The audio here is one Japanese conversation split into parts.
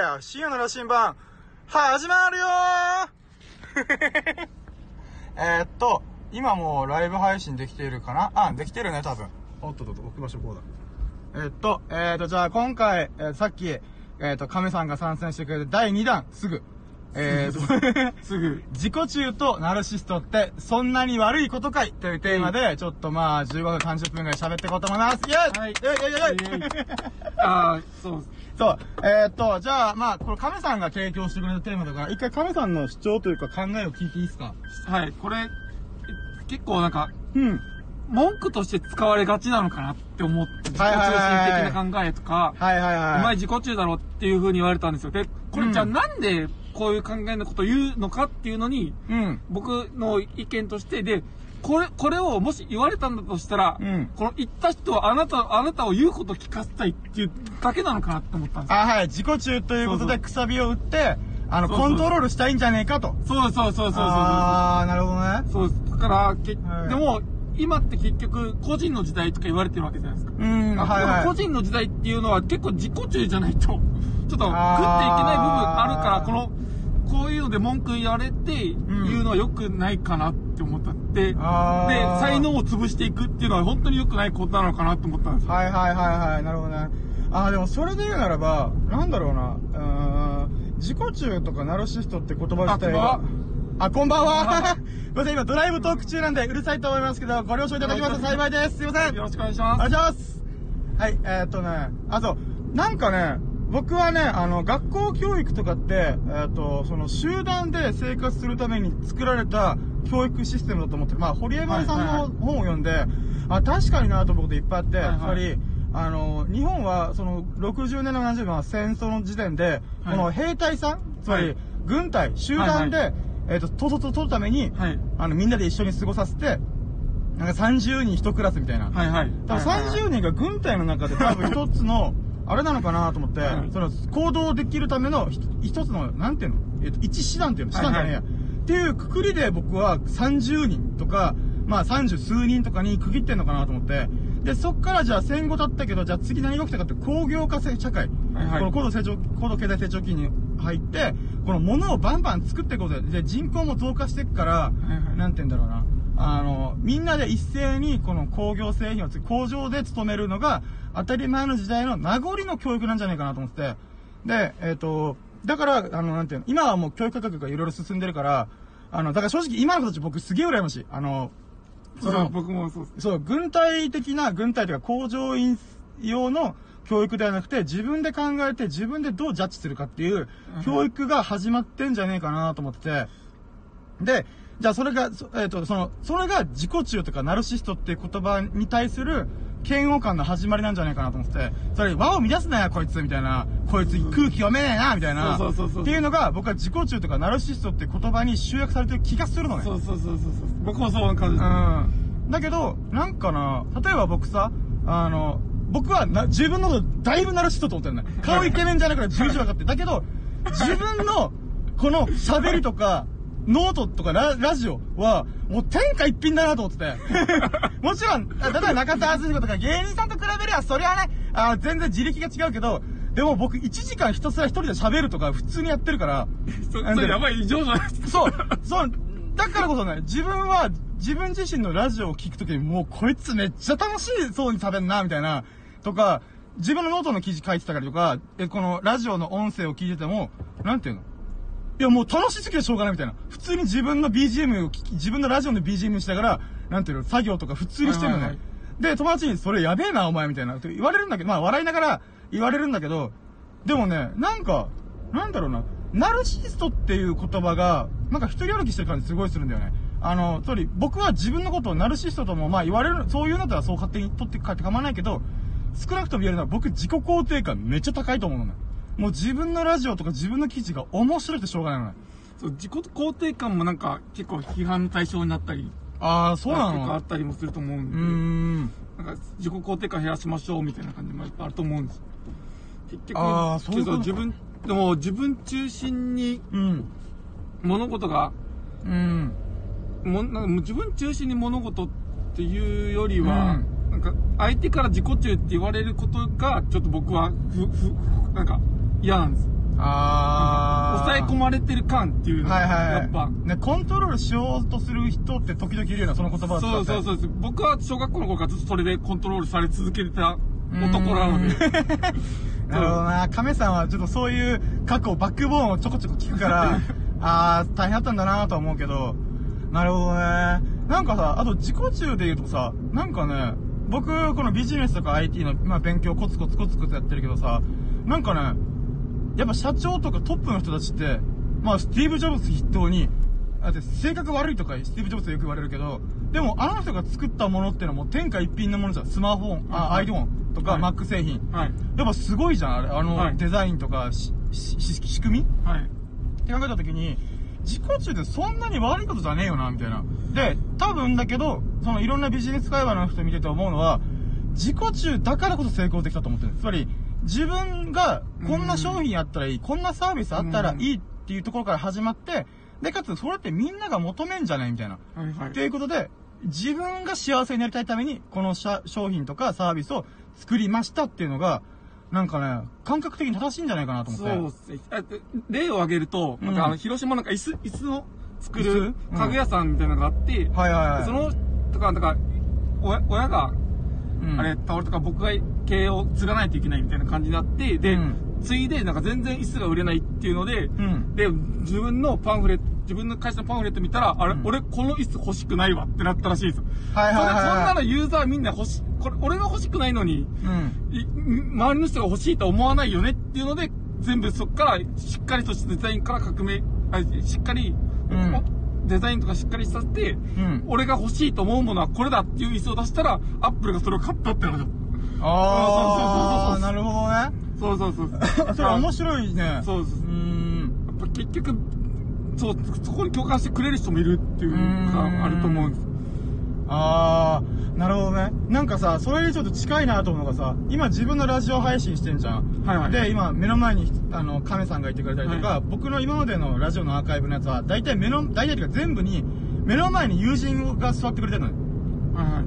ー深夜の羅針盤、始まるよー えーっと、今もうライブ配信できているかな？あ、できてるね、多分。おっとっとっと、置く場所こうだ。えーっと、えーっと、じゃあ今回、えーさっき、えーっと、亀さんが参戦してくれて第2弾、すぐ。えーっと、すぐ。自己中とナルシストってそんなに悪いことかい？というテーマで、ちょっとまあ、15分30分ぐらい喋っていこうと思います。イェイはいイェイイェイイェイああ、そう。そう。えーっと、じゃあ、まあ、これ亀さんが提供してくれたテーマだから、一回亀さんの主張というか考えを聞いていいですか？はい、これ、え結構なんか、うん。文句として使われがちなのかなって思って、自己中心的な考えとか、はいはいはい。お前自己中だろっていう風に言われたんですよ。で、これじゃあうんなんでこういう考えのことを言うのかっていうのに、うん。僕の意見として、で、これ、これをもし言われたんだとしたら、うんこの言った人はあなた、あなたを言うことを聞かせたいっていうだけなのかなって思ったんですよ。あ、はい。自己中ということで、そうそうくさびを打って、あの、そうそうコントロールしたいんじゃねえかと。そうそうそうそうそうあー、なるほどね。そうです。だから、けはいでも、今って結局、個人の時代とか言われてるわけじゃないですか。うん、あはいはい。個人の時代っていうのは結構自己中じゃないと、ちょっと食っていけない部分あるから、この、こういうので文句言われて言うのは良くないかなって思ったって、で、才能を潰していくっていうのは本当に良くないことなのかなって思ったんですよ。はいはいはいはい、なるほどね。あー、でもそれで言うならば、なんだろうな、うーん、自己中とかナルシストって言葉自体が、あ、こんばんは。す いません、今ドライブトーク中なんでうるさいと思いますけど、ご了承いただきますと幸いです。すいません。よろしくお願いしお願います。します。はい、えー、っとね、あと、なんかね、僕はね、あの、学校教育とかって、えーっと、その集団で生活するために作られた教育システムだと思ってる。まあ、堀江丸さんのはいはいはい本を読んで、あ、確かになと思うこといっぱいあって、はいはいつまり、あの、日本は、その、60年、70年は戦争の時点で、はいこの兵隊さん、つまりはい、軍隊、集団で、はいえーっと、ととと取るために、はい。あの、みんなで一緒に過ごさせて、なんか30人一クラスみたいな。はいはい。多分はいはい30人が軍隊の中で多分一つの、あれなのかなと思ってはい、その行動できるためのひ一つの、なんていうの？えっと、一師団っていうの？師団じゃねえや。はいっていうくくりで僕は30人とか、まあ30数人とかに区切ってんのかなと思って、で、そっからじゃあ戦後経ったけど、じゃあ次何が起きたかって工業化社会。はいはい。この高度成長、高度経済成長期に入って、この物をバンバン作っていくことで、で人口も増加していくから、はいはい。なんて言うんだろうな。あの、みんなで一斉にこの工業製品をつ工場で勤めるのが当たり前の時代の名残の教育なんじゃないかなと思ってて。で、えっ、と、だから、あの、なんていうの、今はもう教育科学がいろいろ進んでるから、あの、だから正直今の子たち僕すげえ羨ましい。あの、それは僕もそう。そう、軍隊的な、軍隊というか工場員用の教育ではなくて、自分で考えて自分でどうジャッジするかっていう教育が始まってんじゃねえかなと思ってて。で、じゃあそれが、そえっ、と、その、それが自己中とかナルシストっていう言葉に対する嫌悪感の始まりなんじゃないかなと思ってて、それ、和を乱すなよ、こいつ、みたいな。こいつ空気読めねえな、みたいな。そうそうそうそうっていうのが、僕は自己中とかナルシストって言葉に集約されてる気がするのね。そうそうそうそうそう。僕もそうな感じ。うん。だけど、なんかな、例えば僕さ、あの、僕はな、自分のことだいぶナルシストと思ってるね。顔イケメンじゃないから重々分かってる。だけど、自分の、この喋りとか、ノートとかララジオは、もう天下一品だなと思ってて。もちろん、例えば中田敦彦とか芸人さんと比べれば、そりゃね、あ全然自力が違うけど、でも僕1時間ひたすら一人で喋るとか普通にやってるから、そそれやばい異常じゃない？ですか。そう、そう、だからこそね、自分は、自分自身のラジオを聞くときに、もうこいつめっちゃ楽しいそうに喋んな、みたいな、とか、自分のノートの記事書いてたりとか、え、このラジオの音声を聞いてても、なんていうの？いや、もう楽しすぎてしょうがないみたいな。普通に自分の BGM を自分のラジオの BGM にしながら、なんていうの、作業とか普通にしてるのね。はいはいで、友達に、それやべえな、お前、みたいな。って言われるんだけど、まあ、笑いながら言われるんだけど、でもね、なんか、なんだろうな、ナルシストっていう言葉が、なんか一人歩きしてる感じすごいするんだよね。あの、つまり、僕は自分のことをナルシストとも、まあ言われる、そういうのとはそう勝手に取って帰って構わないけど、少なくとも言えるのは僕自己肯定感めっちゃ高いと思うのね。もう自分のラジオとか自分の記事が面白くてしょうがないのね。そう自己肯定感もなんか結構批判の対象になったり、ああ、そうな結構あのったりもすると思うんで、うーん。なんか自己肯定感減らしましょうみたいな感じもあると思うんです。結局、あーそういう自分、でも自分中心にうん。物事が、うん。もなんか自分中心に物事っていうよりは、うなんか相手から自己中って言われることがちょっと僕はふふなんか嫌なんですあー。抑え込まれてる感っていうのが、はいはいはい。やっぱ、ね、コントロールしようとする人って時々いるような、その言葉。そうそうそう。僕は小学校の頃からずっとそれでコントロールされ続けてた男なので。なるほどな。亀さんはちょっとそういう過去、バックボーンをちょこちょこ聞くから、あー、大変だったんだなとは思うけど、なるほどね。なんかさ、あと自己中で言うとさ、なんかね、僕、このビジネスとか IT の、まあ、勉強コツコツコツコツやってるけどさ、なんかね、やっぱ社長とかトップの人たちって、まあ、スティーブ・ジョブズ筆頭に、だって性格悪いとかスティーブ・ジョブズよく言われるけど、でもあの人が作ったものってのはもう天下一品のものじゃん。スマホ、あ、はい iPhone とかはい Mac 製品。はい。やっぱすごいじゃん、あれ。あの、はいデザインとかし、し、し仕組み？はい。って考えたときに、自己中ってそんなに悪いことじゃねえよな、みたいな。で、多分だけど、そのいろんなビジネス会話の人見てて思うのは、自己中だからこそ成功できたと思ってる。つまり、自分がこんな商品あったらいい、こんなサービスあったらいいっていうところから始まって、で、かつそれってみんなが求めんじゃないみたいな。はいはい。ということで、自分が幸せになりたいために、この社商品とかサービスを作りましたっていうのが、なんかね、感覚的に正しいんじゃないかなと思って。そうっすね。例を挙げると、うんなんかあの、広島なんか椅子、椅子を作椅る子家具屋さんみたいなのがあって、はいはいはい。その、とか、なんか、親親が、うん。あれ、倒れとか僕が経営を継がないといけないみたいな感じになって、で、うん。継いで、なんか全然椅子が売れないっていうので、うん。で、自分のパンフレット、自分の会社のパンフレット見たら、あれ、うん。俺この椅子欲しくないわってなったらしいですよ。はいはいはいはい。そんなのユーザーみんな欲し、これ、俺が欲しくないのに、周りの人が欲しいと思わないよねっていうので、全部そっからしっかりとしたデザインから革命、あしっかり、うんデザインとかしっかりさせて、うん。俺が欲しいと思うものはこれだっていう椅子を出したら、アップルがそれを買ったって話だ。あー、そうなるほどね。そうそうそう。それ面白いね。そうですうーん。やっぱ結局、そう、そこに共感してくれる人もいるっていうのがあると思うんです。あー、なるほどね。なんかさ、それにちょっと近いなと思うのがさ、今自分のラジオ配信してんじゃん。はいはい。で、今、目の前に、あの、亀さんがいてくれたりとか、は僕の今までのラジオのアーカイブのやつは、大体目の、大体というか全部に、目の前に友人が座ってくれてるのよ。はいは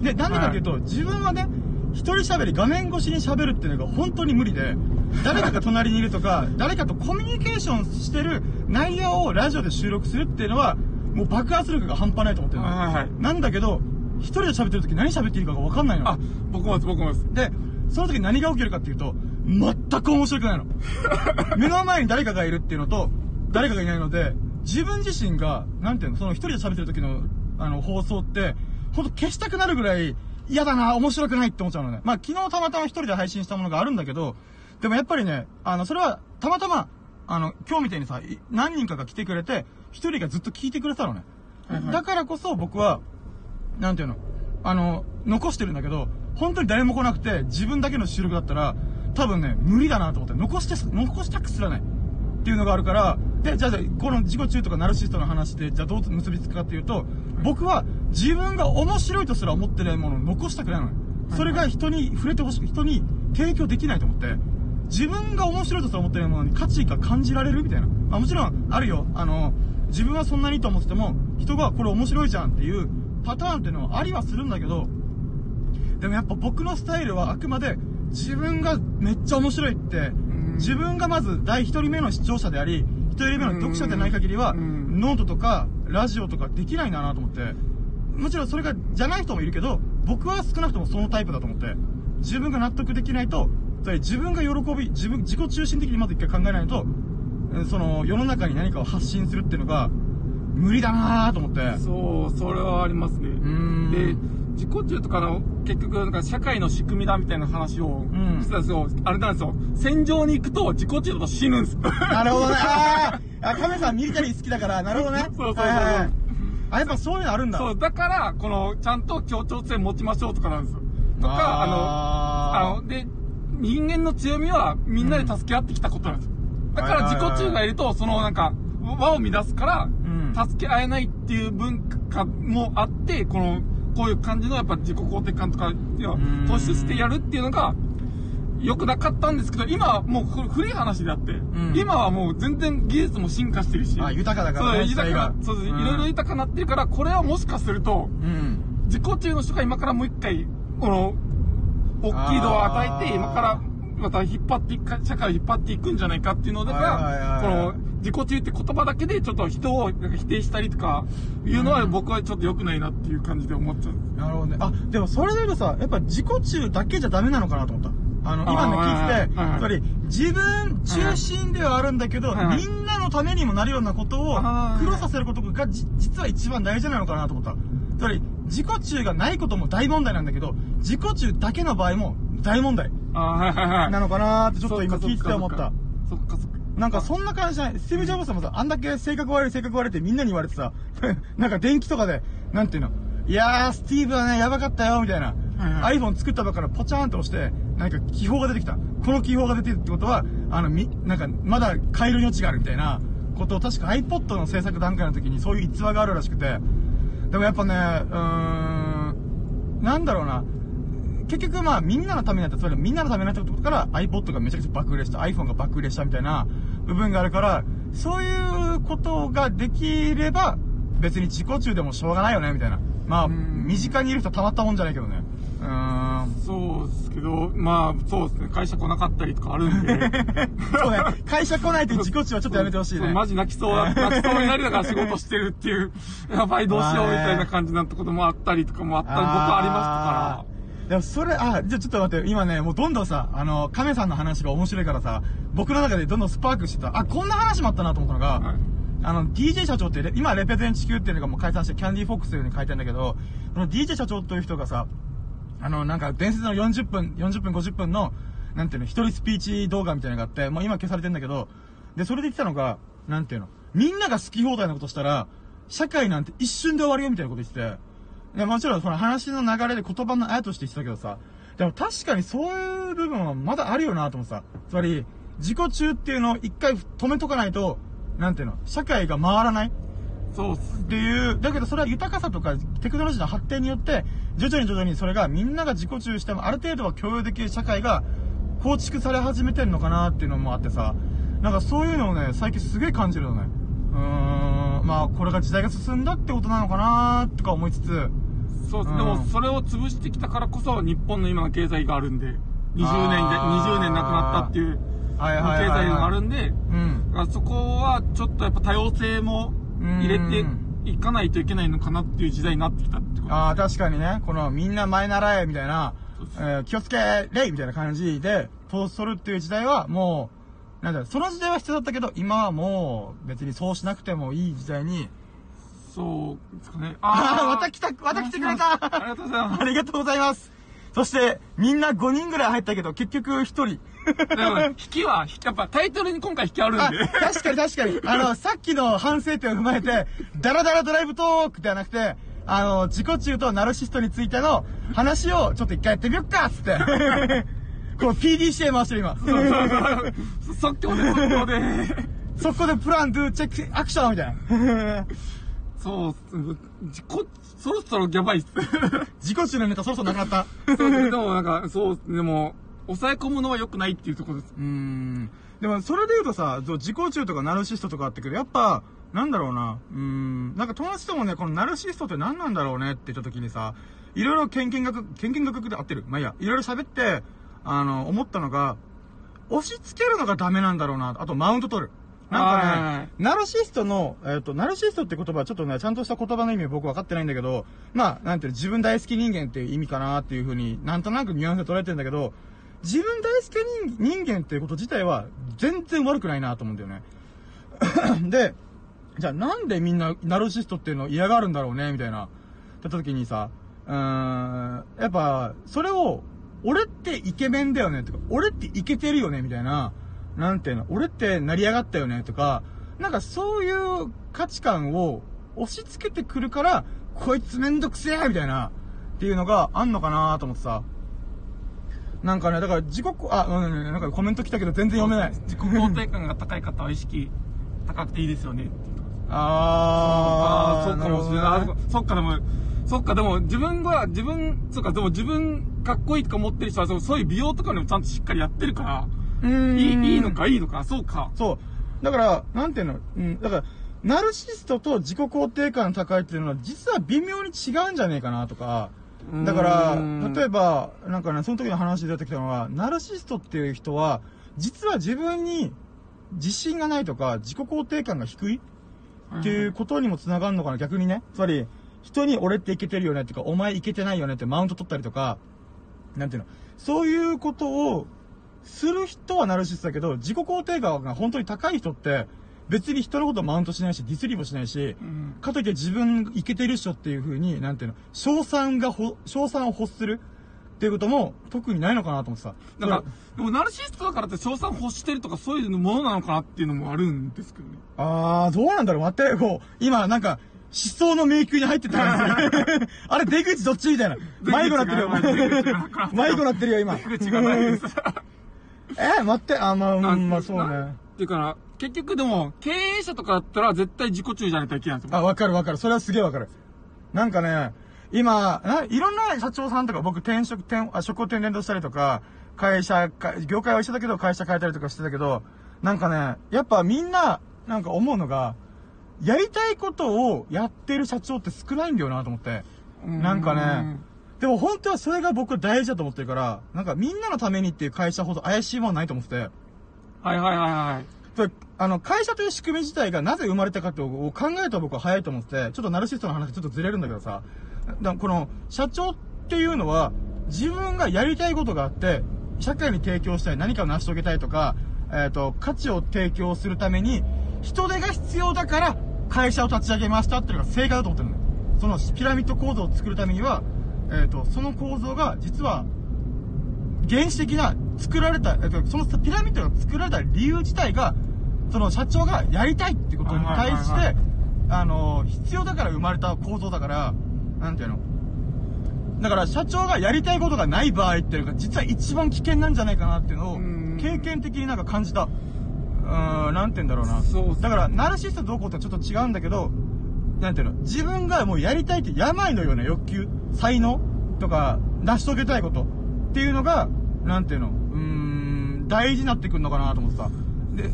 い。で、なんでかっていうと、自分はね、一人喋り、画面越しに喋るっていうのが本当に無理で、誰かが隣にいるとか、誰かとコミュニケーションしてる内容をラジオで収録するっていうのは、もう爆発力が半端ないと思ってるの。はいはい。なんだけど、一人で喋ってる時何喋っていいかが分かんないの。あ、僕もです、僕もです。で、その時何が起きるかっていうと、全く面白くないの。目の前に誰かがいるっていうのと、誰かがいないので、自分自身が、なんていうの、その一人で喋ってる時の、あの、放送って、ほんと消したくなるぐらい、嫌だな、面白くないって思っちゃうのね。まあ、昨日たまたま一人で配信したものがあるんだけど、でもやっぱりね、あの、それは、たまたま、あの、今日みたいにさ、い何人かが来てくれて、一人がずっと聞いてくれてたのね。はいはいだからこそ僕は、なんていうの、あの、残してるんだけど、本当に誰も来なくて、自分だけの収録だったら、多分ね、無理だなと思って、残してす、残したくすらない。っていうのがあるから、で、じゃあ、この自己中とかナルシストの話で、じゃあどう結びつくかっていうと、僕は自分が面白いとすら思ってないものを残したくないのね。それが人に触れてほしい、人に提供できないと思って、自分が面白いとすら思ってないものに価値が感じられるみたいな。まあもちろん、あるよ。あの、自分はそんなにいいと思ってても、人がこれ面白いじゃんっていうパターンっていうのはありはするんだけど、でもやっぱ僕のスタイルはあくまで自分がめっちゃ面白いって、ん。自分がまず第一人目の視聴者であり、一人目の読者でない限りは、うん。ノートとかラジオとかできないんだなと思って、もちろんそれがじゃない人もいるけど、僕は少なくともそのタイプだと思って、自分が納得できないと、自分が喜び、自分、自己中心的にまず一回考えないと、うんその世の中に何かを発信するっていうのが、無理だなぁと思って。そう、それはありますね。んで、自己中とかの、結局、なんか社会の仕組みだみたいな話をんしてたんですよ。あれなんですよ。戦場に行くと自己中だと死ぬんですよ。なるほどね。あカメさんミリタリー好きだから、なるほどね。そうそうそうはいはいはいあ、やっぱそういうのあるんだ。そう、だから、この、ちゃんと協調性持ちましょうとかなんですよ。とか、あの、ああの、で、人間の強みはみんなで助け合ってきたことなんですよ。だから自己中がいると、そのなんか、輪を乱すから、ん。助け合えないっていう文化もあって、この、こういう感じのやっぱ自己肯定感とか、突出してやるっていうのが、良くなかったんですけど、今はもう古い話であって、ん。今はもう全然技術も進化してるし、あ豊かだからそう、ね豊かそうです、うん。いろいろ豊かになってるから、これはもしかすると、うん。自己中の人が今からもう一回、この、大きい度を与えて、今からまた引っ張っていく、社会を引っ張っていくんじゃないかっていうのではいはいはいが、この、自己中って言葉だけでちょっと人を否定したりとか、いうのは僕はちょっと良くないなっていう感じで思っちゃう。なるほどね。あ、でもそれで言うとさ、やっぱ自己中だけじゃダメなのかなと思った。あの、今ね聞いてやっぱり自分中心ではあるんだけど、はいはいみんなのためにもなるようなことを苦労させることがじ実は一番大事なのかなと思った。つまり、自己中がないことも大問題なんだけど、自己中だけの場合も大問題。なのかなーってちょっと今聞いてて思った。そっかそっか。なんかそんな感じじゃない。スティーブ・ジョブズもさ、あんだけ性格悪い性格悪いってみんなに言われてさ、なんか電気とかで、なんていうの、いやー、スティーブはね、やばかったよ、みたいな。はい iPhone 作ったばっかりポチャーンと押して、なんか気泡が出てきた。この気泡が出てるってことは、あの、み、なんか、まだ変える余地があるみたいなことを確か iPod の制作段階の時にそういう逸話があるらしくて、でもやっぱね、うーん、なんだろうな、結局まあみんなのためになった、つまりみんなのためになったことから iPod がめちゃくちゃ爆売れした、iPhone が爆売れしたみたいな部分があるから、そういうことができれば、別に自己中でもしょうがないよね、みたいな。まあ、うん身近にいる人たまったもんじゃないけどね。うーん。そうですけど、まあ、そうですね。会社来なかったりとかあるんで。そうね、会社来ないという自己中はちょっとやめてほしいね。マジ泣きそうだ、泣きそうになりながら仕事してるっていう、やばいどうしようみたいな感じなところもあったりとかもあった、僕はありましたかでもそれ、あ、じゃあちょっと待って、今ね、もうどんどんさ、あの、亀さんの話が面白いからさ、僕の中でどんどんスパークしてた。あ、こんな話もあったなと思ったのが、ら。はい。あの、DJ 社長ってレ、今、レペゼン地球っていうのがもう解散して、キャンディーフォックスという風に書いてんだけど、その DJ 社長という人がさ、あの、なんか、伝説の40分、40分、50分の、なんていうの、一人スピーチ動画みたいなのがあって、もう今消されてんだけど、で、それで言ってたのが、なんていうの、みんなが好き放題なことしたら、社会なんて一瞬で終わるよみたいなこと言ってて、いや、もちろん、その話の流れで言葉のあやとして言ってたけどさ、でも確かにそういう部分はまだあるよなと思ってさ、つまり、自己中っていうのを一回止めとかないと、なんていうの、社会が回らないそうっす。っていう、だけどそれは豊かさとかテクノロジーの発展によって、徐々に徐々にそれがみんなが自己中してもある程度は共有できる社会が構築され始めてるのかなっていうのもあってさ、なんかそういうのをね、最近すげえ感じるのね。うーん、まあこれが時代が進んだってことなのかなとか思いつつ、そうです。うんでも、それを潰してきたからこそ、日本の今の経済があるんで、20年で、あー20年なくなったっていう、はい経はいはいはい済があるんで、うん。だからそこはちょっとやっぱ多様性も入れていかないといけないのかなっていう時代になってきたってこと。ああ、確かにね、このみんな前習えみたいなえー気をつけれいみたいな感じで、通するっていう時代はもう、なんだろうその時代は必要だったけど、今はもう別にそうしなくてもいい時代に、そうですかね。ああ、ーまた来た、また来てくれた。ありがとうございます。あ。りがとうございますそして、みんな5人ぐらい入ったけど、結局1人。引きは、やっぱタイトルに今回引きあるんあ、で。確かに確かに。あの、さっきの反省点を踏まえて、ダラダラドライブトークではなくて、あの、自己中とナルシストについての話をちょっと一回やってみよっかっつって。この PDCA 回してる今。そうそうそう即興で、即興で。そこでプラン、ドゥ、チェック、アクションみたいな。そうっす、自己、そろそろやばいっす。自己中のネタそろそろなくなった。そうでもなんか、そうでも、抑え込むのは良くないっていうところです。うーん。でも、それで言うとさ、自己中とかナルシストとかあってくる。やっぱ、なんだろうな。うーん。なんか友達ともね、このナルシストって何なんだろうねって言った時にさ、いろいろ研究学、研究学で合ってる。まあいいや。いろいろ喋って、あの、思ったのが、押し付けるのがダメなんだろうな。あと、マウント取る。なんかはいね、ナルシストの、えっ、と、ナルシストって言葉はちょっとね、ちゃんとした言葉の意味僕分かってないんだけど、まあ、なんていうの、自分大好き人間っていう意味かなっていうふうに、なんとなくニュアンスで捉えてるんだけど、自分大好き人人間っていうこと自体は全然悪くないなと思うんだよね。で、じゃあなんでみんなナルシストっていうのを嫌がるんだろうねみたいな。って時にさ、うーん、やっぱ、それを、俺ってイケメンだよねとか、俺ってイケてるよねみたいな、なんていうの、俺って成り上がったよねとか、なんかそういう価値観を押し付けてくるから、こいつめんどくせえみたいな、っていうのがあんのかなと思ってさ。なんかね、だから自己、あ、うん、なんかコメント来たけど全然読めない。自己肯定感が高い方は意識高くていいですよねっていうあー、そうかもしれない。ねあそっか、でも、そっか、でも、自分が、自分、そっか、でも自分、かっこいいとか思ってる人は、そうそういう美容とかでもちゃんとしっかりやってるから、うーん。いい、いいのか、いいのか、そうか。そう。だから、なんていうの？うん、だから、ナルシストと自己肯定感高いっていうのは、実は微妙に違うんじゃねえかなとか、だから例えば、なんかね、その時の話で出てきたのは、ナルシストっていう人は、実は自分に自信がないとか、自己肯定感が低いっていうことにも繋がるのかな、逆にね。つまり、人に俺っていけてるよねっていうか、お前いけてないよねってマウント取ったりとか、なんていうの、そういうことをする人はナルシストだけど、自己肯定感が本当に高い人って、別に人のことをマウントしないし、ディスりもしないし、うんかといって自分いけてるっしょっていう風に、なんていうの、賞賛がほ、賞賛を欲する？っていうことも特にないのかなと思ってさ。だから、でもナルシストだからって賞賛欲してるとかそういうものなのかなっていうのもあるんですけどね。あー、どうなんだろう待って、こう、今、なんか、思想の迷宮に入ってった感じする。あれ、出口どっちみたいな。迷子なってるよ。迷子なってるよ、今。出口がないです。え、待って、あ、まあ、うん、まあ、そうなね。っていうから、結局でも、経営者とかだったら絶対自己中じゃないといけないんですよ。あ、わかるわかる。それはすげえわかる。なんかね、今、ないろんな社長さんとか僕転職、転、あ、職を転々としたりとか、会社か、業界は一緒だけど会社変えたりとかしてたけど、なんかね、やっぱみんな、なんか思うのが、やりたいことをやってる社長って少ないんだよなと思って。なんかね、でも本当はそれが僕大事だと思ってるから、なんかみんなのためにっていう会社ほど怪しいものないと思ってて。はいはいはいはい。あの、会社という仕組み自体がなぜ生まれたかってを考えると僕は早いと思ってて、ちょっとナルシストの話ちょっとずれるんだけどさ、だこの、社長っていうのは、自分がやりたいことがあって、社会に提供したい、何かを成し遂げたいとか、えっ、と、価値を提供するために、人手が必要だから、会社を立ち上げましたっていうのが正解だと思ってるのよ。そのピラミッド構造を作るためには、えっ、と、その構造が、実は、原始的な作られた、えっと、そのピラミッドが作られた理由自体が、その社長がやりたいってことに対しはいはいはいて、あの、必要だから生まれた構造だから、なんていうの？だから社長がやりたいことがない場合っていうのが実は一番危険なんじゃないかなっていうのをうん経験的になんか感じた。うーん、なんて言うんだろうな。そうだから、ナルシストどうこうってちょっと違うんだけど、なんていうの、自分がもうやりたいって病のような欲求、才能とか、成し遂げたいことっていうのが、なんていうの、うーん、大事になってくるのかなと思ってさ。で、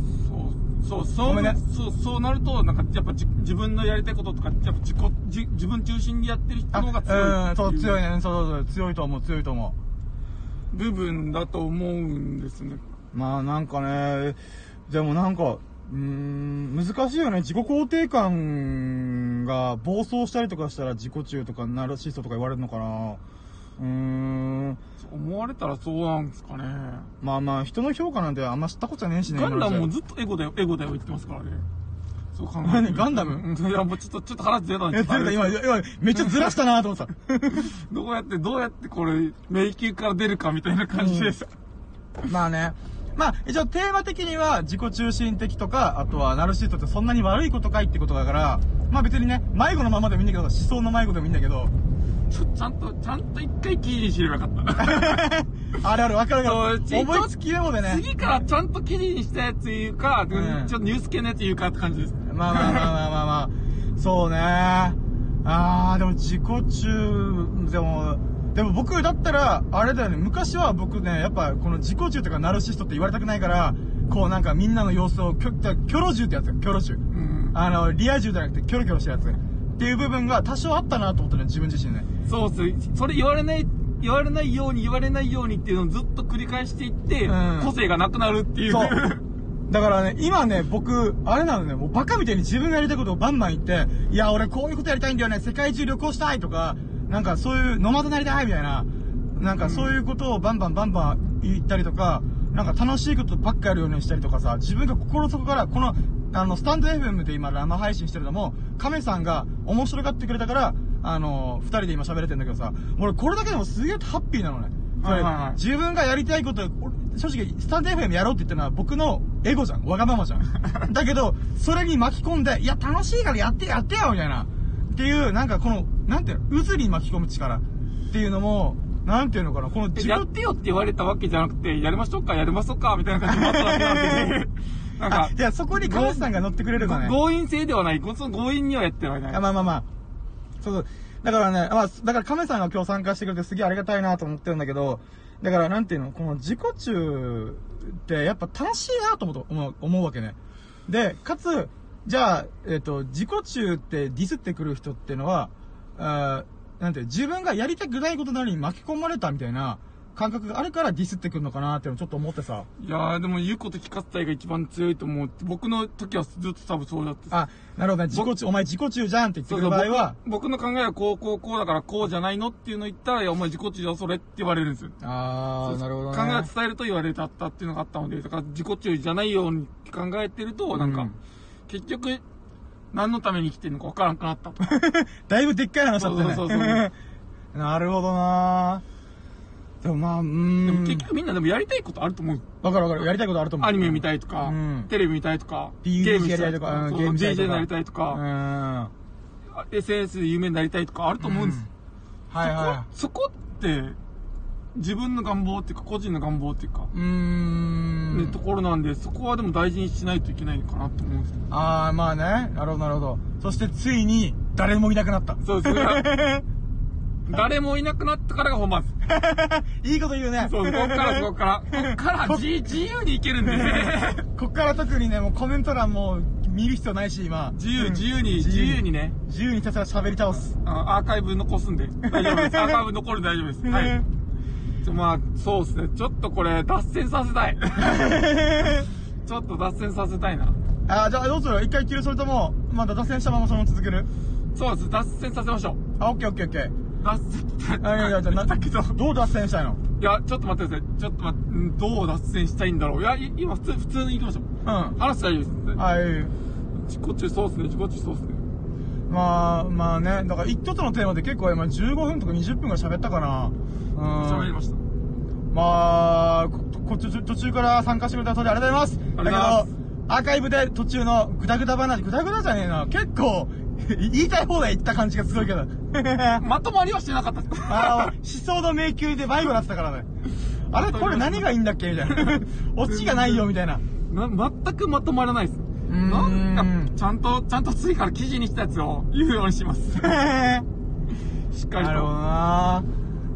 そう、そう、ねそう、そうなると、なんか、やっぱじ自分のやりたいこととか、やっぱ自己、じ自分中心にやってる人の方が強いうん、そう、強いね。そうそうそう、強いと思う、強いと思部分だと思うんですね。う。まあ、なんかね、でもなんか、うーん、難しいよね。自己肯定感が暴走したりとかしたら自己中とかナルシストとか言われるのかな。うーん。思われたらそうなんですかね。まあまあ、人の評価なんてあんま知ったことはねえしね。ガンダムもずっとエゴだよ、エゴだよ言ってますからね。そう考えて何ガンダムうんいや、もうちょっと、ちょっと話ずれたん代ですえ、ずれた、今、今、めっちゃずらしたなと思ってた。どうやって、どうやってこれ、迷宮から出るかみたいな感じでした。まあね。まあ、一応テーマ的には自己中心的とか、あとはナルシストってそんなに悪いことかいってことだから、まあ別にね、迷子のままでもいいんだけど、思想の迷子でもいいんだけど、ちょ、ちゃんと、ちゃんと一回記事にすればよかった。あるある、わかるわかる。思いつきメモでね。次からちゃんと記事にしたやつ言うか、んちょっとニュース系のやつ言うかって感じです。まあまあまあまあまあまあ。そうね。あー、でも自己中、でも、でも僕だったら、あれだよね、昔は僕ね、やっぱこの自己中とかナルシストって言われたくないから、こうなんかみんなの様子を、キョロ銃ってやつよ、キョロ銃。うん。あの、リア充じゃなくてキョロキョロしたやつ。っていう部分が多少あったなと思ったね、自分自身ね。そうっす。それ言われない、言われないように言われないようにっていうのをずっと繰り返していって、うん個性がなくなるっていう。そう。だからね、今ね、僕、あれなのね、もうバカみたいに自分がやりたいことをバンバン言って、いや、俺こういうことやりたいんだよね、世界中旅行したいとか、なんかそういう、ノマドなりたいみたいな、なんかそういうことをバンバンバンバン言ったりとか、なんか楽しいことばっかやるようにしたりとかさ、自分が心の底から、この、あの、スタンド FM で今生配信してるのも、亀さんが面白がってくれたから、あの、二人で今喋れてんだけどさ、俺これだけでもすげえハッピーなのね。はいはいはい自分がやりたいこと、俺正直、スタンド FM やろうって言ったのは僕のエゴじゃん。わがままじゃん。だけど、それに巻き込んで、いや、楽しいからやってやってよみたいな。っていう、なんかこの、なんていうの、渦に巻き込む力っていうのも、なんていうのかな、この自分、やってよって言われたわけじゃなくて、やりましょうか、やりましょうか、みたいな感じになっただけなんで、なんか、あいや、そこにカメさんが乗ってくれればね。強引性ではない、強引にはやってはいない。あまあまあまあ。そうそう。だからね、まあ、だから亀さんが今日参加してくれてすげえありがたいなと思ってるんだけど、だからなんていうの、この自己中ってやっぱ楽しいなと思うと思う思うわけね。で、かつ、じゃあ、えっ、と、自己中ってディスってくる人っていうのは、あーなんて、自分がやりたくないことなのに巻き込まれたみたいな感覚があるからディスってくるのかなっていうのちょっと思ってさ。いやー、でも言うこと聞かせたいが一番強いと思う。僕の時はずっと多分そうだって。あ、なるほどね。自己中、お前自己中じゃんって言ってくる場合は、僕僕の考えはこうこうこうだからこうじゃないのっていうの言ったら、いや、お前自己中だそれって言われるんですよ。あー、なるほどね。考えを伝えると言われたったっていうのがあったので、だから自己中じゃないように考えてると、なんか、うん結局、何のために生きてるのか分からんくなったと。だいぶでっかい話だったね。そうそうそうそう なるほどなでもまあ、うーん。でも結局みんなでもやりたいことあると思う。わかるわかる。やりたいことあると思う。アニメ見たいとか、うんテレビ見たいとか、PUBG やりたいとかゲーム見たいとか DJ になりたいとうか、ん。SNS で有名になりたいとかあると思うんです。はいはそこそこって、自分の願望っていうか、個人の願望っていうか、い。うーん。ね、ところなんで、そこはでも大事にしないといけないのかなと思うんですよ。あー、まあね。なるほどなるほど。そしてついに、誰もいなくなった。そうです。誰もいなくなったからが本番です。いいこと言うね。そう、こっから、こっから。こっから自自由にいけるんで。こっから特にね、もうコメント欄も見る必要ないし、今。自由、うん自由に、自由に。ね。自由にひたすら喋り倒す。あアーカイブ残すんで。大丈夫です。アーカイブ残るんで大丈夫です。はい。まあ、そうですね。ちょっとこれ、脱線させたい。ちょっと脱線させたいな。あー、じゃあどうする？一回切る？それとも、まだ脱線したままそのまま続ける？そうです。脱線させましょう。あ、オッケーオッケーオッケー。脱線。あいやいや、じゃあな、だけど。どう脱線したいの？いや、ちょっと待ってください。ちょっと待って、んどう脱線したいんだろう。いや、い今普通、普通に行きましょう。うん。話大丈夫です。あ、いい自己中そうですね、自己中そうですね。まあ、まあね、だから一つのテーマで結構今15分とか20分ぐらい喋ったかな。うん。喋りました。まあ、ここ途中途中から参加してくれた通りありがとうございます。ありがとうございますだけど、アーカイブで途中のグダグダ話、グダグダじゃねえな。結構、言いたい放題言った感じがすごいけど。まとまりはしてなかった。あの、思想の迷宮で迷子になってたからね。あれこれ何がいいんだっけ？みたいな。オチがないよ、みたいな。な、全くまとまらないです。ーんなんか、ちゃんと、ちゃんと次から記事にしたやつを言うようにします。しっかりなるほどと。な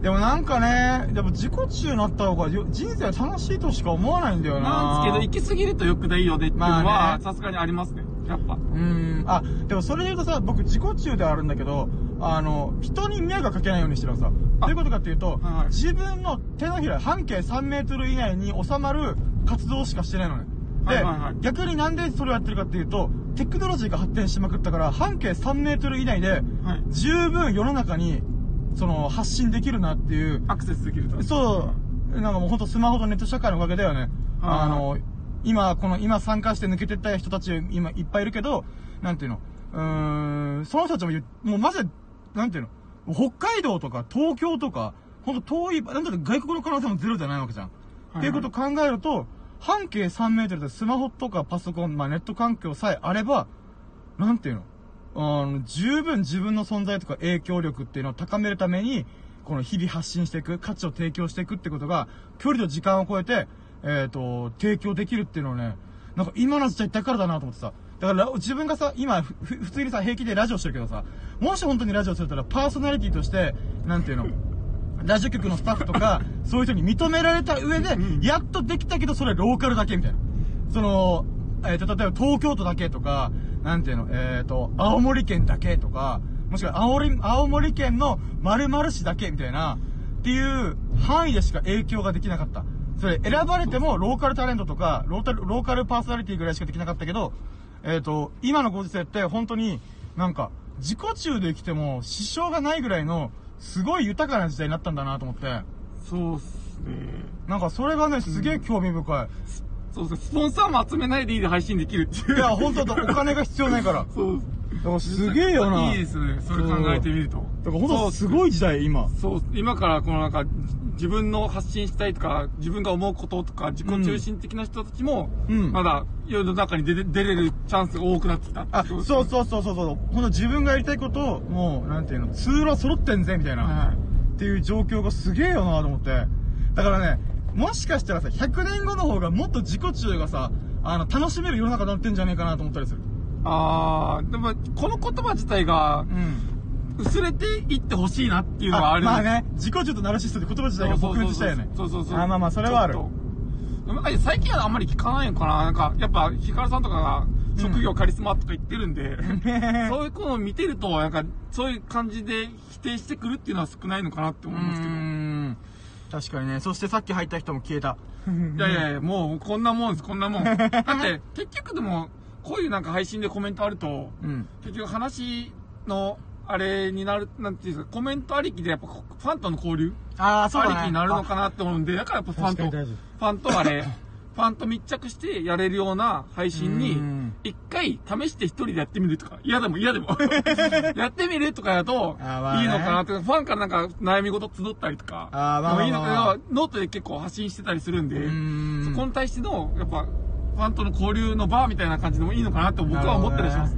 でもなんかね、でも自己中になった方がよ人生は楽しいとしか思わないんだよななんですけど、行き過ぎると良くないよねっていうのまあは、ねさすがにありますね。やっぱ。うーん。あ、でもそれで言うとさ、僕自己中ではあるんだけど、あの、人に迷惑かけないようにしてるのさ。どういうことかっていうと、はい自分の手のひら、半径3メートル以内に収まる活動しかしてないのね。で、はいはいはい逆になんでそれをやってるかっていうと、テクノロジーが発展しまくったから、半径3メートル以内で、はい。十分世の中に、その、発信できるなっていう、アクセスできると。そう、なんかもうほんとスマホとネット社会のおかげだよね。はいあの、今、この、今参加して抜けてった人たち、今いっぱいいるけど、なんていうの、うーん、その人たちももうまず、なんていうの、北海道とか東京とか、ほんと遠い、なんだって外国の可能性もゼロじゃないわけじゃん。いっていうことを考えると、半径3メートルでスマホとかパソコン、まあネット環境さえあれば、なんていうの？あの、十分自分の存在とか影響力っていうのを高めるために、この日々発信していく、価値を提供していくってことが、距離と時間を超えて、えっ、と、提供できるっていうのをね、なんか今の時代だからだなと思ってさ。だから自分がさ、今、普通にさ、平気でラジオしてるけどさ、もし本当にラジオするたら、パーソナリティとして、なんていうのラジオ局のスタッフとか、そういう人に認められた上で、やっとできたけど、それローカルだけみたいな。その、えっ、と、例えば東京都だけとか、なんていうの、えっ、と、青森県だけとか、もしくは青森、青森県の〇〇市だけみたいな、っていう範囲でしか影響ができなかった。それ、選ばれてもローカルタレントとか、ロータル、ローカルパーソナリティぐらいしかできなかったけど、えっ、と、今のご時世って本当になんか、自己中で生きても支障がないぐらいの、すごい豊かな時代になったんだなと思って、そうっすね。なんかそれがね、すげえ興味深い。そうですね。スポンサーも集めないでいいで配信できるっていう。いや、本当だ、お金が必要ないから。だ そう。からすげえよな。いいですね。それ考えてみると。だから本当すごい時代、今。そう、今からこのなんか、自分の発信したいとか、自分が思うこととか、自己中心的な人たちも、うんまだ世の中に出れ出れるチャンスが多くなってきた。あ、そうそうそうそうそう。ほんと自分がやりたいことを、もう、なんていうの、通路揃ってんぜ、みたいな。はい。っていう状況がすげえよなと思って。だからね、もしかしたらさ、100年後の方がもっと自己中がさ、あの、楽しめる世の中になってんじゃねえかなと思ったりする。あー、でも、この言葉自体がう、ん。薄れていってほしいなっていうのはある。まあね、自己中とナルシストって言葉自体が僕立したよね。そうそうそう。あまあまあそれはある最近はあんまり聞かないのかななんか、やっぱ、ヒカルさんとかが、職業カリスマとか言ってるんで、そういうのを見てると、なんか、そういう感じで否定してくるっていうのは少ないのかなって思いますけど。確かにね。そしてさっき入った人も消えた。いやいやいや、もうこんなもんです、こんなもん。だって、結局でも、こういうなんか配信でコメントあると、うん。結局話の、あれになる、なんていうんですか、コメントありきでやっぱファンとの交流ああ、そうだね。ありきになるのかなって思うんで、だからやっぱファンと、ファンとあれ、ファンと密着してやれるような配信うにん、一回試して一人でやってみるとか、嫌でも嫌でも、やってみるとかやといいのかなって、ファンからなんか悩み事集ったりとか、でもいいのかノートで結構発信してたりするんで、ん。そこに対しての、やっぱ、ファンとの交流の場みたいな感じでもいいのかなって僕は思ったりします。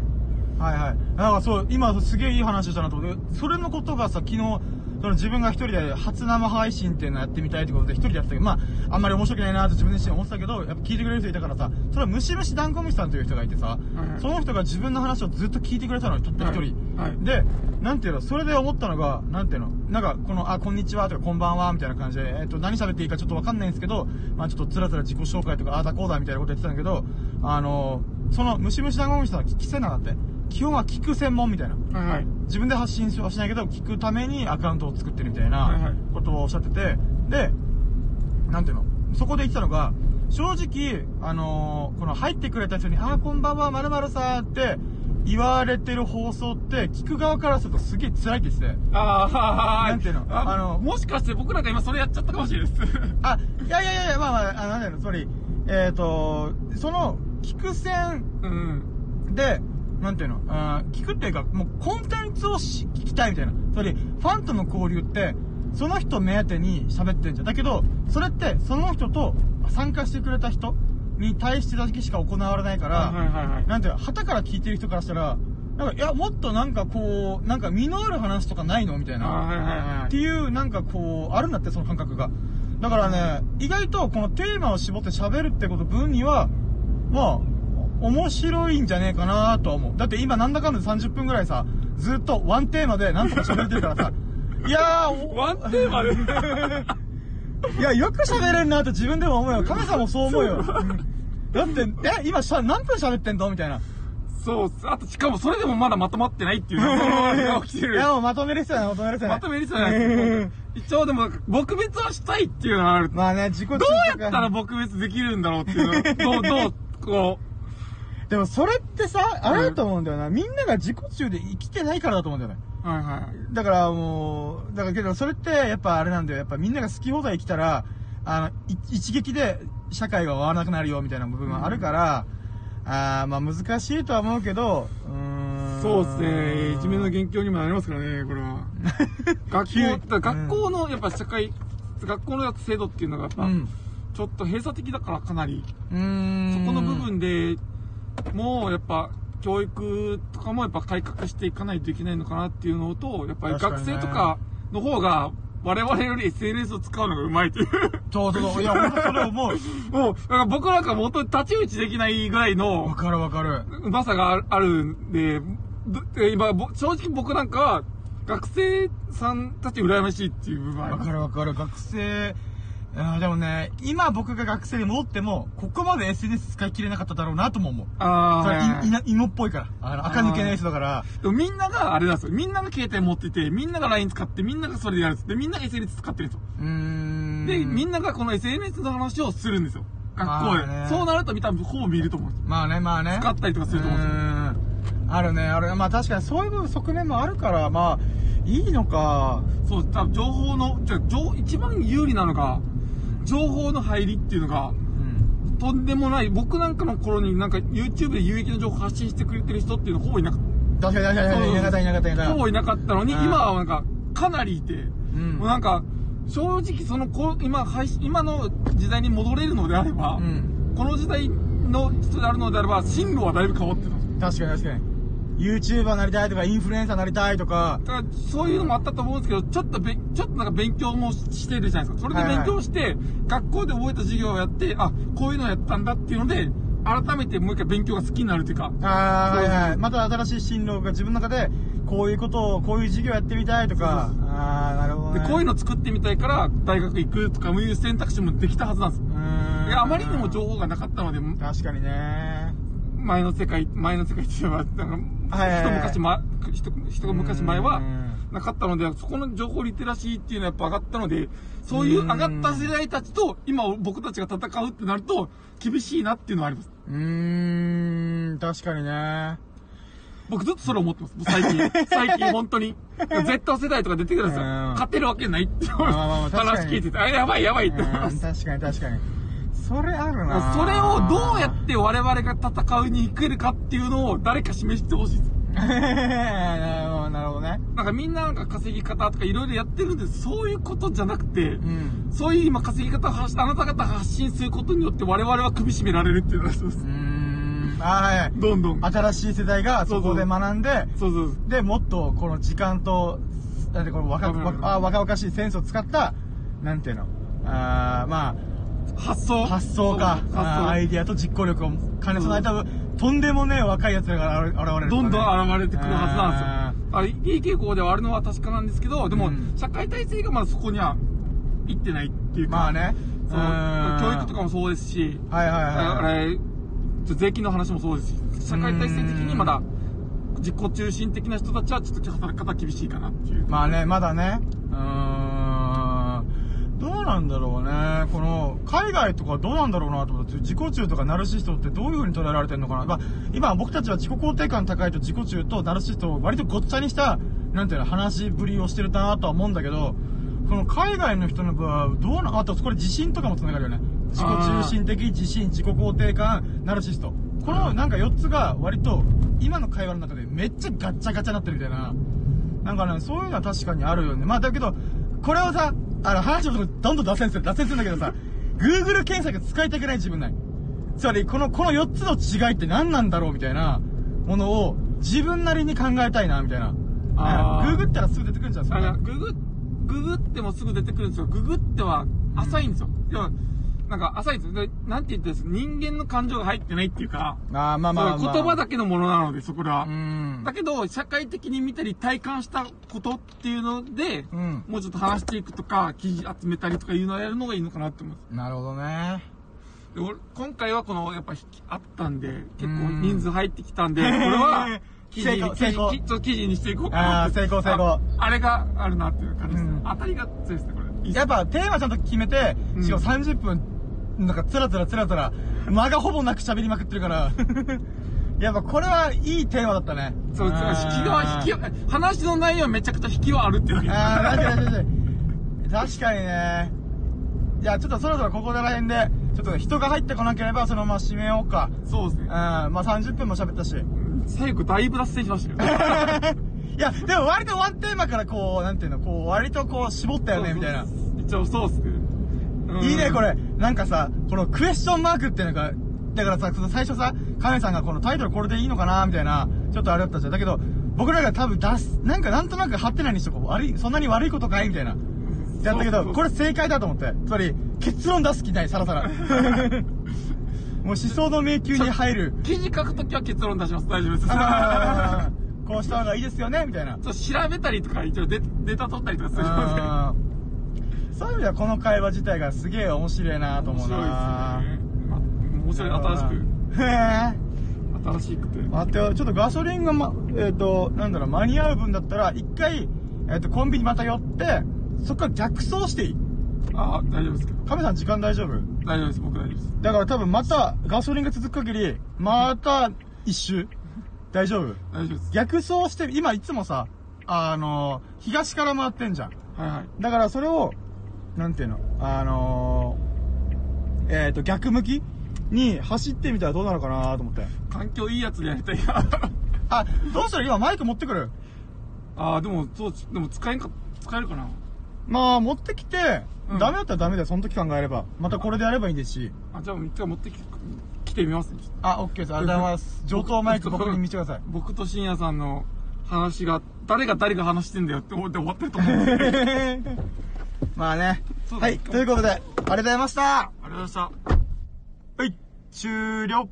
はいはい。なんかそう、今すげえいい話したなと思って、それのことがさ、昨日、その自分が一人で初生配信っていうのやってみたいってことで一人でやってたけど、まあ、あんまり面白くないなって自分自身思ってたけど、やっぱ聞いてくれる人いたからさ、それはムシムシダンゴムシさんという人がいてさ、いその人が自分の話をずっと聞いてくれたのに、たった一人。はいはいで、なんていうの、それで思ったのが、なんていうの、なんか、この、あ、こんにちはとか、こんばんは、みたいな感じで、えっと、何喋っていいかちょっとわかんないんですけど、まあちょっとつらつら自己紹介とか、あーだこうだみたいなこと言ってたんだけど、あの、その、ムシムシダンゴムシさんは聞きせなかった。基本は聞く専門みたいな。はいはい。自分で発信はしないけど、聞くためにアカウントを作ってるみたいないことをおっしゃってて、で、なんていうの？そこで言ってたのが、正直、あのーこの入ってくれた人に、あー、こんばんは、まるまるさんって言われてる放送って、聞く側からするとすげえ辛いって言ってて。ああ、なんていうの？ああのもしかして僕なんか今それやっちゃったかもしれないです。あ、いやいやいや、まあまあ、あなんだろう、つまり、えっ、と、その、聞く線うん。で、なんていうの？あー聞くっていうか、もうコンテンツをし聞きたいみたいな。つまり、ファンとの交流って、その人目当てに喋ってんじゃん。だけど、それって、その人と参加してくれた人に対してだけしか行われないから、はいはいはい。なんていうの、旗から聞いてる人からしたら、なんか、いや、もっとなんかこう、なんか身のある話とかないの？みたいな。あはいはいはいっていう、なんかこう、あるんだって、その感覚が。だからね、意外とこのテーマを絞って喋るってこと分には、まあ、面白いんじゃねえかなとは思う。だって今なんだかんだで30分ぐらいさ、ずっとワンテーマでなんとか喋れてるからさ、いやー、おワンテーマで？いや、よく喋れんなって自分でも思うよ。カメさんもそう思うよ。だって、え、今しゃ、何分喋ってんの？みたいな。そう。あと、しかもそれでもまだまとまってないっていうの が起きてる。いや、もうまとめる必要ない、まとめる必要ない。まとめる必要ない。一応でも、撲滅はしたいっていうのはある。どまあね、自己中うやったら撲滅できるんだろうっていうの。どう、どう、こでもそれってさ、あれだと思うんだよな。みんなが自己中で生きてないからだと思うんだよね。う。はいはい。だからもう、だからけどそれってやっぱあれなんだよ。やっぱみんなが好き放題生きたら、あの、い一撃で社会が終わらなくなるよみたいな部分があるから、あーまあ難しいとは思うけど、う。そうですね。いじめの元凶にもなりますからね、これは。学校、学校の、やっぱ社会、学校の制度っていうのがやっぱ、うん。ちょっと閉鎖的だからかなり。そこの部分でもうやっぱ、教育とかもやっぱ改革していかないといけないのかなっていうのと、やっぱり学生とかの方が、我々より SNS を使うのがうまいという。そうそうそう。いや、ほんとそれ思う。もう、だから僕なんかもう本当に太刀打ちできないぐらいわのかるわかる。うまさがあるんで、どで今、ぼ正直僕なんかは、学生さんたち羨ましいっていう部分わかるわかる。学生、あーでもね、今僕が学生に戻っても、ここまで SNS 使い切れなかっただろうなとも思う。ああ、それはいはいい芋っぽいから。あの、垢抜けない人だから。でもみんながあれなんですよ。みんなが携帯持ってて、みんなが LINE 使って、みんながそれでやるんです。で、みんなが SNS 使ってるんですよ。うーん。で、みんながこの SNS の話をするんですよ。学校で。まあねそうなると見たらほぼ見ると思うんですよ。まあね、まあね。使ったりとかすると思うんですよ。うーんあるね、ある。まあ確かにそういう側面もあるから、まあ、いいのか。そう、多分情報の、じゃ一番有利なのが、情報の入りっていうのが、うん。とんでもない。僕なんかの頃になんか YouTube で有益な情報発信してくれてる人っていうのほぼいなかっ確かに確かに、いなかったいなかったいなた。かっほぼいなかったのに、うん今はなんか、かなりいて、んもうなんか、正直その、こう今、配信今の時代に戻れるのであれば、た。うん。この時代の人であるのであれば、進路はだいぶ変わってた。確かに確かに。YouTuber なりたいとか、インフルエンサーなりたいとか、だからそういうのもあったと思うんですけど、ちょっとべ、ちょっとなんか勉強もしてるじゃないですか。それではいはい勉強して、学校で覚えた授業をやって、あ、こういうのやったんだっていうので、改めてもう一回勉強が好きになるっていうか、ああ、はいはい。また新しい進路が自分の中で、こういうことを、こういう授業やってみたいとかああ、なるほどで、ね。こういうの作ってみたいから、大学行くとか、そういう選択肢もできたはずなんですよ。うーん。いや、あまりにも情報がなかったので、確かにね。前の世界、前の世界って言えば、なんか、一昔ま、一一昔前はうんなかったので、そこの情報リテラシーっていうのはやっぱ上がったので、そういう上がった世代たちと、今僕たちが戦うってなると、厳しいなっていうのはあります。うーん、確かにね。僕ずっとそれ思ってます。最近。最近本当に。Z 世代とか出てくるんですよ。うん勝てるわけないって話聞いてて、あ、やばいやばいって思いまうんす。確かに確かに。それあるなそれをどうやって我々が戦うに行けるかっていうのを誰か示してほしいです。なるほど、ね。なんかみんななんか稼ぎ方とかいろいろやってるんです。そういうことじゃなくて、うん。そういう今稼ぎ方を発しあなた方が発信することによって我々は首絞められるっていうのがそうですはいはい。どんどん。新しい世代がそこで学んで、そうそうそう。で、もっとこの時間と、なんてこの若々しいセンスを使った、なんていうの、あーま発想？あ、発想か、そうあーアイディアと実行力を兼ね備えた、とんでもねえ若い奴らが現れる、どんどん現れてくるはずなんですよあ。あいい傾向ではあるのは確かなんですけど、でも、うん社会体制がまだそこには行ってないっていうか、まあねそううん教育とかもそうですし、はいはいはいあれ、税金の話もそうですし、社会体制的にまだ自己中心的な人たちはちょっと働き方厳しいかなっていう。まあね、まだね。うーん。どなんだろうね。この、海外とかどうなんだろうなと思って、自己中とかナルシストってどういう風に捉えられてるのかな。まあ、今僕たちは自己肯定感高いと自己中とナルシストを割とごっちゃにした、なんていうの、話ぶりをしてるなとは思うんだけど、この海外の人の場合はどうな、あとこれ自信とかも繋がるよね。自己中心的、自信、自己肯定感、ナルシスト。このなんか4つが割と今の会話の中でめっちゃガッチャガチャになってるみたいな。なんかね、そういうのは確かにあるよね。まあだけど、これをさ、あの話をどんどん脱線する、脱線するんだけどさ、Google 検索使いたくない自分ない。つまり、この、この4つの違いって何なんだろうみたいなものを自分なりに考えたいな、みたいな。あーググったらすぐ出てくるんじゃん、それあの、ググ、ググってもすぐ出てくるんですよ。ググっては浅いんですよ。なんか浅いんですよ。で、なんて言ってんです人間の感情が入ってないっていうか、あーまあまあまあ。言葉だけのものなので、そこらはう。ん。だけど、社会的に見たり体感したことっていうので、うん。もうちょっと話していくとか、記事集めたりとかいうのをやるのがいいのかなって思います。なるほどね。で俺今回はこの、やっぱあったんで、結構うん人数入ってきたんで、これは、記事成功に、記成功事にちょっと記事にしていこうかな。あー成功成功ああれがあるなっていう感じです。うん当たりが強いですね、これ。やっぱテーマちゃんと決めて、うんしかも30分、なんかつらつらつらつら、間がほぼなく喋りまくってるから。やっぱこれはいいテーマだったね。そう、そう引きは、引きは、話の内容はめちゃくちゃ引きはあるっていうわけ。ああ、確かに確かに。確かにね。いや、ちょっとそろそろここら辺で、ちょっと人が入ってこなければそのまま締めようか。そうですねうん、。まあ30分も喋ったし。最後だいぶ脱線しましたよ。いや、でも割とワンテーマからこう、なんていうの、こう、割とこう絞ったよね、みたいな。一応そうっすね。うんいいね、こ。れ。なんかさ、このクエスチョンマークっていうのが、だからさ、その最初さ、カメさんがこのタイトルこれでいいのかなみたいな、ちょっとあれだったじゃん。だけど、僕らが多分出す、なんかなんとなくハテナにしとこう。悪い、そんなに悪いことかい？みたいな。やったけど、これ正解だと思って。つまり、結論出す気ない、さらさら。もう思想の迷宮に入る。記事書くときは結論出します。大丈夫です。こうした方がいいですよねみたいな。ちょっと調べたりとか、一応デデータ取ったりとかするので。そういう意味ではこの会話自体がすげえ面白いなと思うな面白いですね。ま面白い、新しく。へえ。新しくて。待ってよ、ちょっとガソリンがま、えっ、と、なんだろう、間に合う分だったら、一回、えっ、と、コンビニまた寄って、そこから逆走していいああ、大丈夫ですけど。カメさん時間大丈夫？大丈夫です、僕大丈夫です。だから多分また、ガソリンが続く限り、また、一周大丈夫？大丈夫です。逆走して、今いつもさ、あの東から回ってんじゃん。はいはい。だからそれを、なんていうの、あのー、えっ、と、逆向きに走ってみたらどうなるかなと思って。環境いいやつでやりたいな。あ、どうする？今マイク持ってくるああ、でも、そう、でも使えんか、使えるかな。まあ、持ってきて、うんダメだったらダメだよ。その時考えれば。またこれでやればいいんですし。あ、じゃあ一回持ってき来てみますね。あ、オッケーです。ありがとうございます。上等マイク僕に見せてください。僕と深夜さんの話が、誰が誰が話してんだよって思って終わってると思う。まあね。はい。ということで、ありがとうございました。ありがとうございました。はい。終了。